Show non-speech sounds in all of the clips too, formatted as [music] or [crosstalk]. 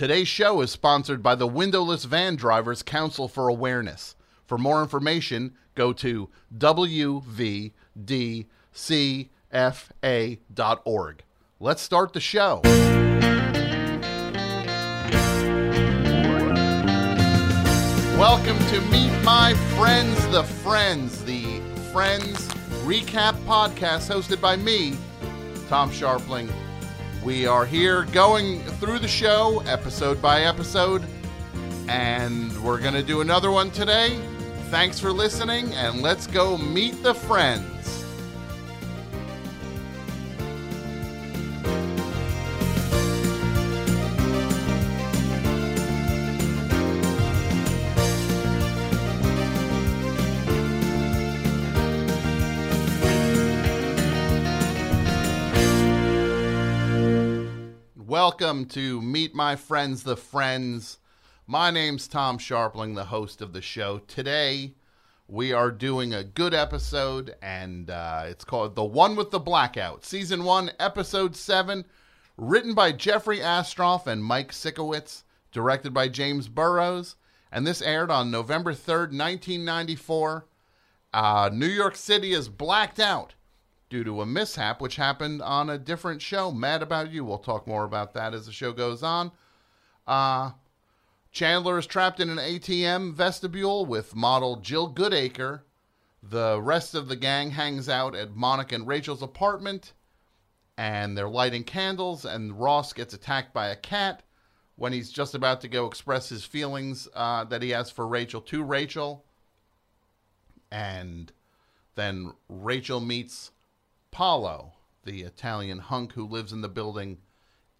Today's show is sponsored by the Windowless Van Drivers Council for Awareness. For more information, go to wvdcfa.org. Let's start the show. Welcome to Meet My Friends, the Friends, the Friends recap podcast hosted by me, Tom Scharpling. We are here going through the show episode by episode, and we're going to do another one today. Thanks for listening, and let's go meet the friends. Welcome to Meet My Friends, the Friends. My name's Tom Scharpling, the host of the show. Today, we are doing a good episode, and uh, it's called The One with the Blackout, Season 1, Episode 7, written by Jeffrey Astrof and Mike Sikowitz, directed by James Burrows, and this aired on November 3rd, 1994. Uh, New York City is blacked out due to a mishap which happened on a different show, Mad About You. We'll talk more about that as the show goes on. Uh, Chandler is trapped in an ATM vestibule with model Jill Goodacre. The rest of the gang hangs out at Monica and Rachel's apartment, and they're lighting candles, and Ross gets attacked by a cat when he's just about to go express his feelings uh, that he has for Rachel to Rachel. And then Rachel meets Paulo, the Italian hunk who lives in the building,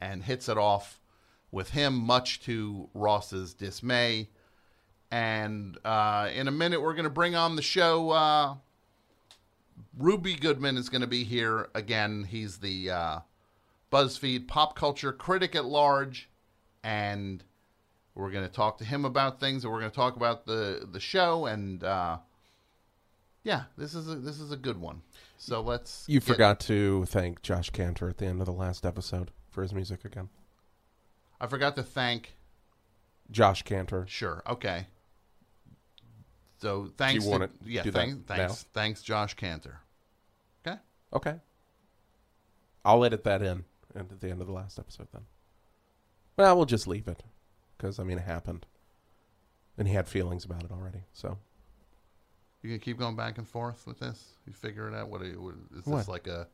and hits it off with him, much to Ross's dismay. And uh, in a minute, we're going to bring on the show. Uh, Ruby Goodman is going to be here again. He's the uh, BuzzFeed pop culture critic at large, and we're going to talk to him about things, and we're going to talk about the the show. And uh, yeah, this is a, this is a good one. So let's. You forgot to thank Josh Cantor at the end of the last episode for his music again. I forgot to thank. Josh Cantor. Sure. Okay. So thanks. want to, it- yeah. do Thanks. Thanks. now? Thanks, Josh Cantor. Okay. Okay. I'll edit that in at the end of the last episode then. Well, we'll just leave it because I mean it happened, and he had feelings about it already. So You gonna keep going back and forth with this? You figure it out. What, are you, what is this What? like a?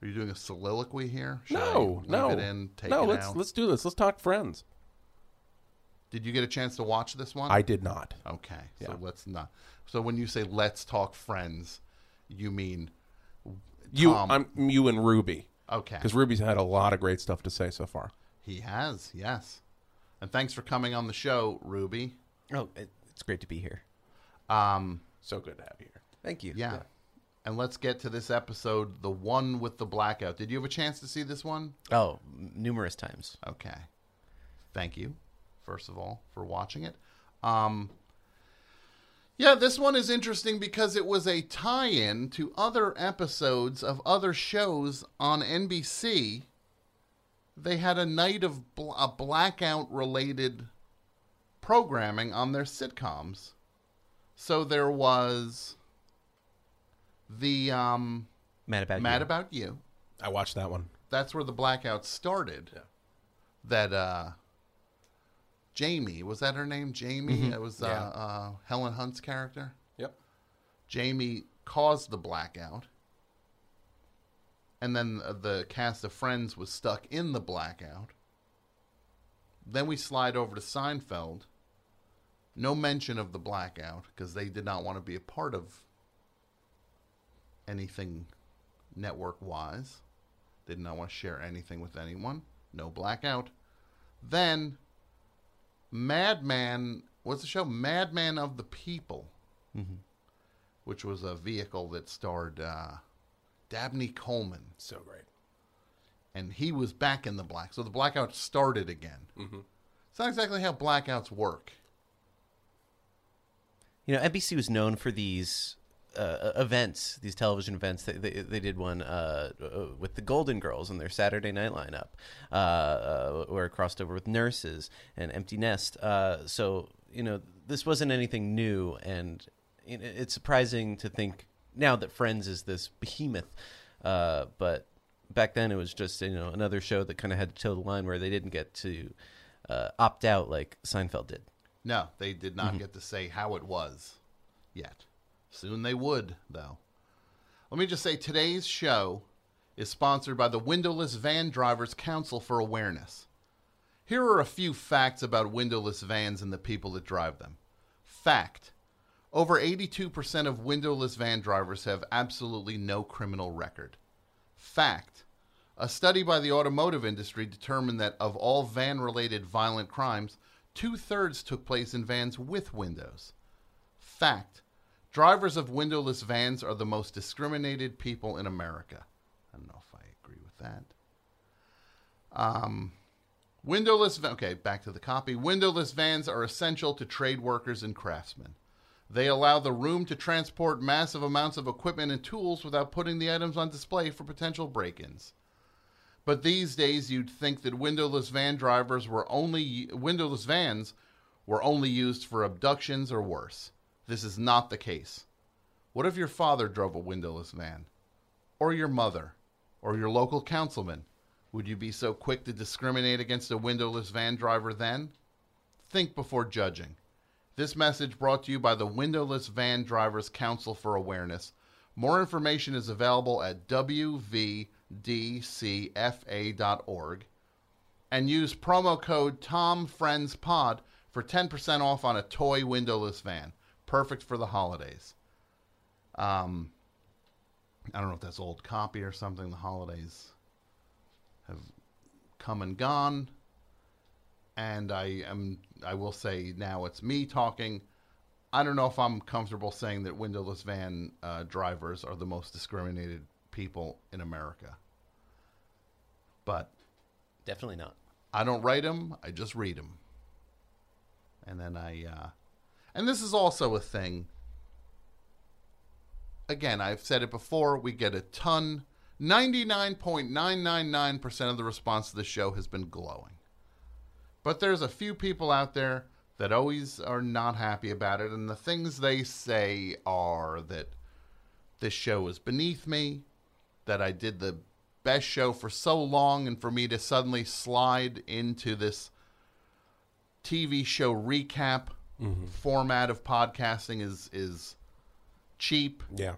Are you doing a soliloquy here? Should no, I leave no, It in, take no. it Let's out? let's do this. Let's talk friends. Did you get a chance to watch this one? I did not. Okay. So let's not. So when you say "let's talk friends," you mean You, I'm you and Ruby okay? because Ruby's had a lot of great stuff to say so far. He has, yes. And thanks for coming on the show, Ruby. Oh, it, it's great to be here. Um, So good to have you here. Thank you. yeah. And let's get to this episode, the one with the blackout. Did you have a chance to see this one? Oh, m- numerous times. Okay. Thank you, first of all, for watching it. Um, yeah, this one is interesting because it was a tie in to other episodes of other shows on NBC. They had a night of bl- a blackout related programming on their sitcoms. So there was the um, Mad about Mad you. About You I watched that one. that's where the blackout started. Yeah. That uh Jamie, was that her name? Jamie? It was uh, Yeah. uh Helen Hunt's character. Yep. Jamie caused the blackout. And then uh, the cast of Friends was stuck in the blackout. Then we slide over to Seinfeld. No mention of the blackout because they did not want to be a part of anything network wise. Did not want to share anything with anyone. No blackout. Then, Madman was the show Madman of the People, which was a vehicle that starred uh, Dabney Coleman, So great. and he was back in the black. So the blackout started again. Mm-hmm. It's not exactly how blackouts work. You know, NBC was known for these uh, events, these television events. They, they, they did one uh, uh, with the Golden Girls and their Saturday night lineup, uh, uh, where it crossed over with Nurses and Empty Nest. Uh, so, you know, this wasn't anything new. And it's surprising to think now that Friends is this behemoth. Uh, but back then it was just, you know, another show that kind of had to toe the line where they didn't get to uh, opt out like Seinfeld did. No, they did not mm-hmm. get to say how it was yet. Soon they would, though. Let me just say today's show is sponsored by the Windowless Van Drivers Council for Awareness. Here are a few facts about windowless vans and the people that drive them. Fact Over 82% of windowless van drivers have absolutely no criminal record. Fact A study by the automotive industry determined that of all van related violent crimes, two thirds took place in vans with windows. Fact Drivers of windowless vans are the most discriminated people in America. I don't know if I agree with that. Um, windowless, okay, back to the copy. Windowless vans are essential to trade workers and craftsmen. They allow the room to transport massive amounts of equipment and tools without putting the items on display for potential break ins. But these days, you'd think that windowless van drivers were only windowless vans were only used for abductions or worse. This is not the case. What if your father drove a windowless van? Or your mother? Or your local councilman? Would you be so quick to discriminate against a windowless van driver then? Think before judging. This message brought to you by the Windowless Van Drivers Council for Awareness. More information is available at wvdcfa.org and use promo code TOMFriendsPod for 10% off on a toy windowless van. Perfect for the holidays. Um, I don't know if that's old copy or something. The holidays have come and gone. And I am I will say now it's me talking. I don't know if I'm comfortable saying that windowless van uh, drivers are the most discriminated people in America. But Definitely not. I don't write them, I just read them. And then I, uh, and this is also a thing. Again, I've said it before, we get a ton. 99.999% of the response to the show has been glowing. But there's a few people out there that always are not happy about it. And the things they say are that this show is beneath me, that I did the best show for so long, and for me to suddenly slide into this TV show recap format of podcasting is is cheap Yeah,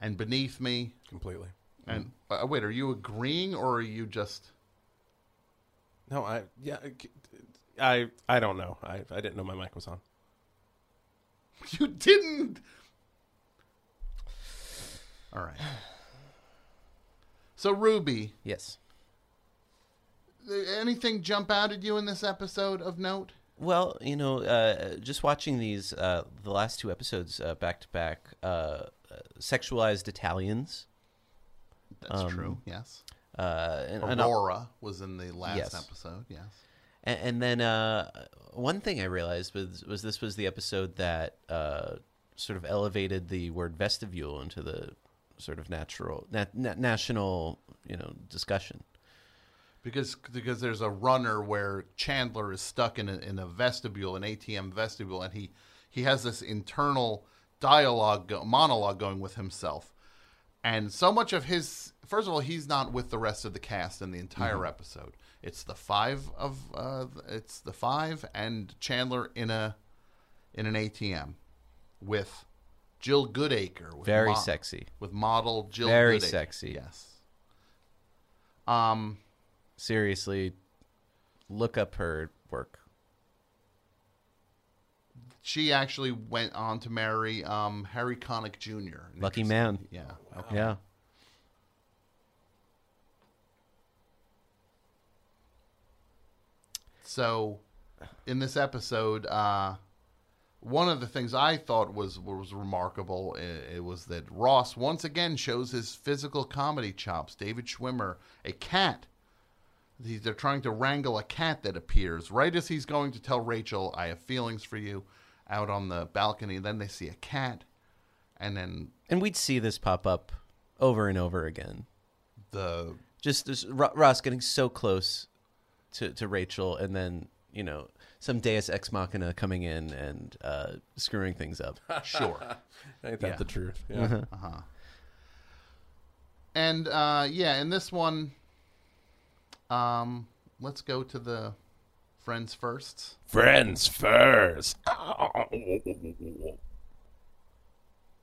and beneath me. completely. And uh, wait, are you agreeing or are you just? No, I yeah, I I don't know. I I didn't know my mic was on. [laughs] You didn't. All right. So Ruby, Yes. anything jump out at you in this episode of note? Well, you know, uh, just watching these, uh, the last two episodes uh, back to back, uh, uh, sexualized Italians. That's Um, true. Yes. Uh, and, and, Aurora was in the last Yes. episode. Yes. and, and then uh, one thing I realized was, was this was the episode that uh, sort of elevated the word vestibule into the sort of natural, na- na- national, you know, discussion. Because because there's a runner where Chandler is stuck in a, in a vestibule, an ATM vestibule, and he he has this internal dialogue monologue going with himself, and so much of his first of all he's not with the rest of the cast in the entire episode. It's the five of uh, it's the five and Chandler in a in an ATM with Jill Goodacre, with Very mo- sexy. with model Jill. Very Goodacre. sexy. Yes. Um. Seriously, look up her work. she actually went on to marry um, Harry Connick Jr. Lucky man. Yeah. Okay. Yeah. So, in this episode, uh, one of the things I thought was was remarkable it, it was that Ross once again shows his physical comedy chops. David Schwimmer, a cat. He- They're trying to wrangle a cat that appears right as he's going to tell Rachel, "I have feelings for you," out on the balcony. Then they see a cat, and then And we'd see this pop up over and over again. the Just this, Ross getting so close to, to Rachel, and then you know some Deus ex machina coming in and uh, screwing things up. [laughs] sure. Ain't that Yeah. the truth? Yeah. And uh, yeah, in this one, um, let's go to the friends first. Friends first.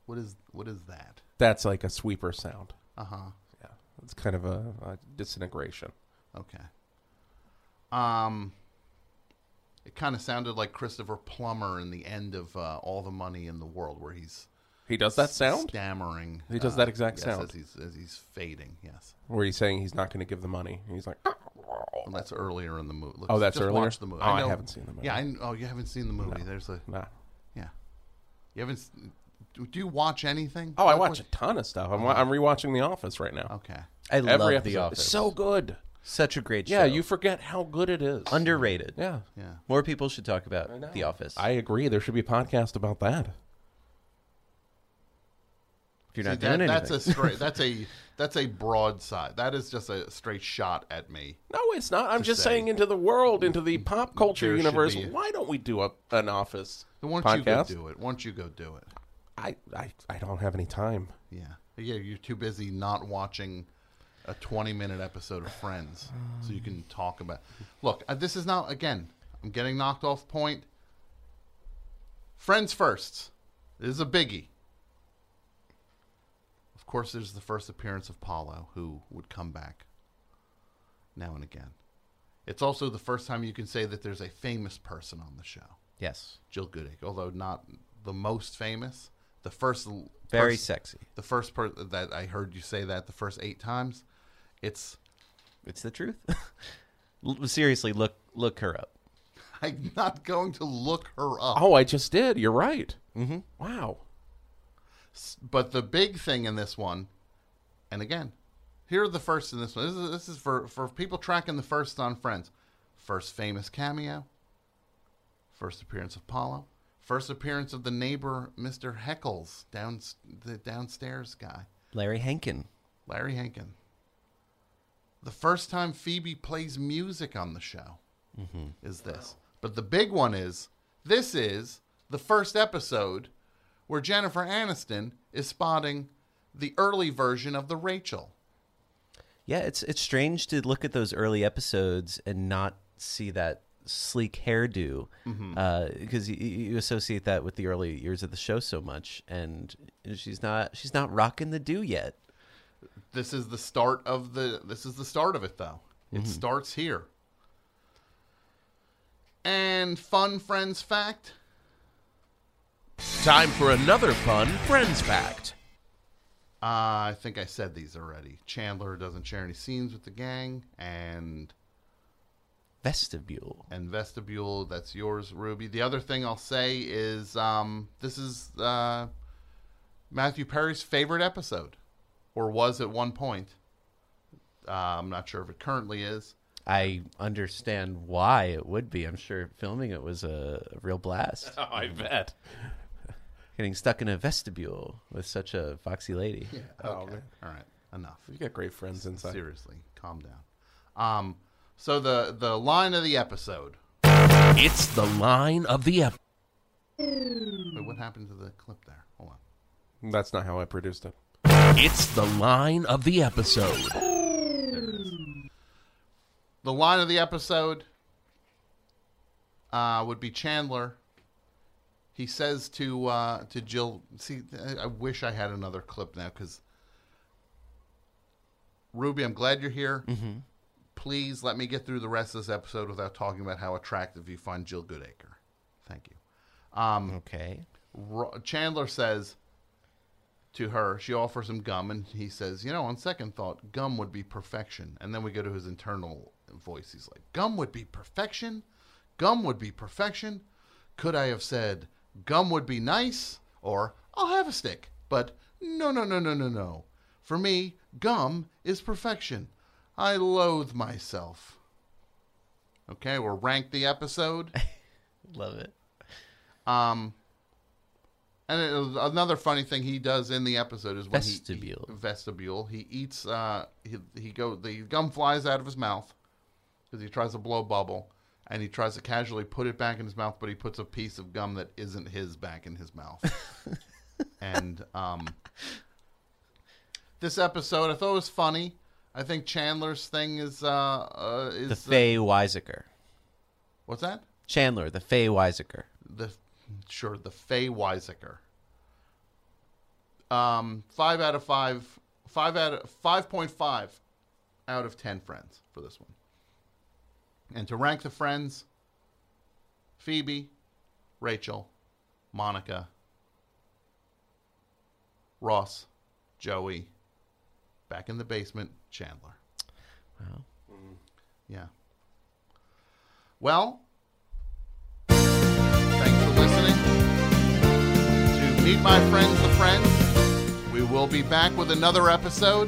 What is what is that? That's like a sweeper sound. Uh huh. Yeah, it's kind of a, a disintegration. Okay. Um, it kind of sounded like Christopher Plummer in the end of uh, All the Money in the World, where he's He does that sound, stammering. He does uh, that exact yes, sound. as he's as he's fading. Yes, where he's saying he's not going to give the money. He's like, well, that's earlier in the movie. Oh, that's just earlier? Watch the movie. Oh, I know- haven't seen the movie. Yeah, I, oh, you haven't seen the movie. There's a nah. yeah. You haven't. Do do you watch anything? Oh, I Like, watch a ton of stuff. I'm, wa- I'm rewatching The Office right now. Okay. I Every love episode The Office. is so good. Such a great show. Yeah, you forget how good it is. underrated. yeah, Yeah. More people should talk about. The Office. I agree. There should be a podcast about that. if you're See, not that- doing that's anything, a straight. That's a [laughs] that's a broadside. That is just a straight shot at me. No, it's not. I'm just say. saying into the world, into the pop culture There should universe. be- Why don't we do a, an Office Then Why don't you go podcast? do it? Why don't you go do it? I, I, I don't have any time. Yeah. Yeah. You're too busy not watching a 20 minute episode of Friends, so you can talk about. Look, uh, this is now again. I'm getting knocked off point. Friends first. This is a biggie. Of course, there's the first appearance of Paulo, who would come back now and again. It's also the first time you can say that there's a famous person on the show. yes, Jill Gooding, although not the most famous. The first, very first, sexy. the first person that I heard you say that the first eight times, it's It's the truth. [laughs] Seriously, look look her up. I'm not going to look her up. Oh, I just did. You're right. Mm-hmm. Wow. But the big thing in this one, and again, here are the first in this one. This is, this is for for people tracking the first on Friends. First famous cameo. First appearance of Paulo. First appearance of the neighbor, Mister Heckles, down the downstairs guy. Larry Hankin. Larry Hankin. The first time Phoebe plays music on the show mm-hmm. is this. But the big one is this is the first episode where Jennifer Aniston is spotting the early version of the Rachel. Yeah, it's it's strange to look at those early episodes and not see that sleek hairdo mm-hmm. uh, because you, you associate that with the early years of the show so much, and she's not she's not rocking the do yet. This is the start of the this is the start of it though. It starts here. And fun friends fact, Time for another fun Friends fact. Uh, I think I said these already. Chandler doesn't share any scenes with the gang, and Vestibule. and vestibule. That's yours, Ruby. The other thing I'll say is um, this is uh, Matthew Perry's favorite episode, or was at one point. Uh, I'm not sure if it currently is. I understand why it would be. I'm sure filming it was a, a real blast. Oh, [laughs] I bet. Getting stuck in a vestibule with such a foxy lady. Oh, Okay. man. All right. Enough. You got great friends inside. Seriously, calm down. Um, so the the line of the episode. It's the line of the episode. Wait, what happened to the clip there? Hold on. That's not how I produced it. It's the line of the episode. The line of the episode uh, would be Chandler. He says to uh, to Jill, "See, I- wish I had another clip now because Ruby, I'm glad you're here. Please let me get through the rest of this episode without talking about how attractive you find Jill Goodacre. Thank you." Um, Okay. Chandler says to her, she offers him gum, and he says, You know, on second thought, gum would be perfection. And then we go to his internal voice. He's like, Gum would be perfection? Gum would be perfection? Could I have said, Gum would be nice? Or, I'll have a stick. But no, no, no, no, no, no. For me, gum is perfection. I loathe myself. Okay, we'll rank the episode. [laughs] Love it. Um, And it another funny thing he does in the episode is when Vestibule. he vestibule he eats uh he he go the gum flies out of his mouth because he tries to blow a bubble and he tries to casually put it back in his mouth but he puts a piece of gum that isn't his back in his mouth. [laughs] and um this episode I thought was funny. I think Chandler's thing is uh, uh is The uh, Faye Weisiger. what's that? Chandler, the Faye Weisiger. the sure the Faye Weisiger. Um, five out of five, five out of five point five out of ten friends for this one. And to rank the friends: Phoebe, Rachel, Monica, Ross, Joey, back in the basement, Chandler. Wow. Yeah. Well, Meet My Friends, the Friends. We will be back with another episode.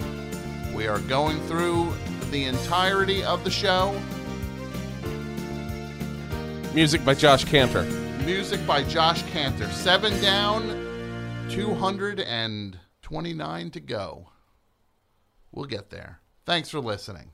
We are going through the entirety of the show. Music by Josh Cantor. Music by Josh Cantor. Seven down, 229 to go. We'll get there. Thanks for listening.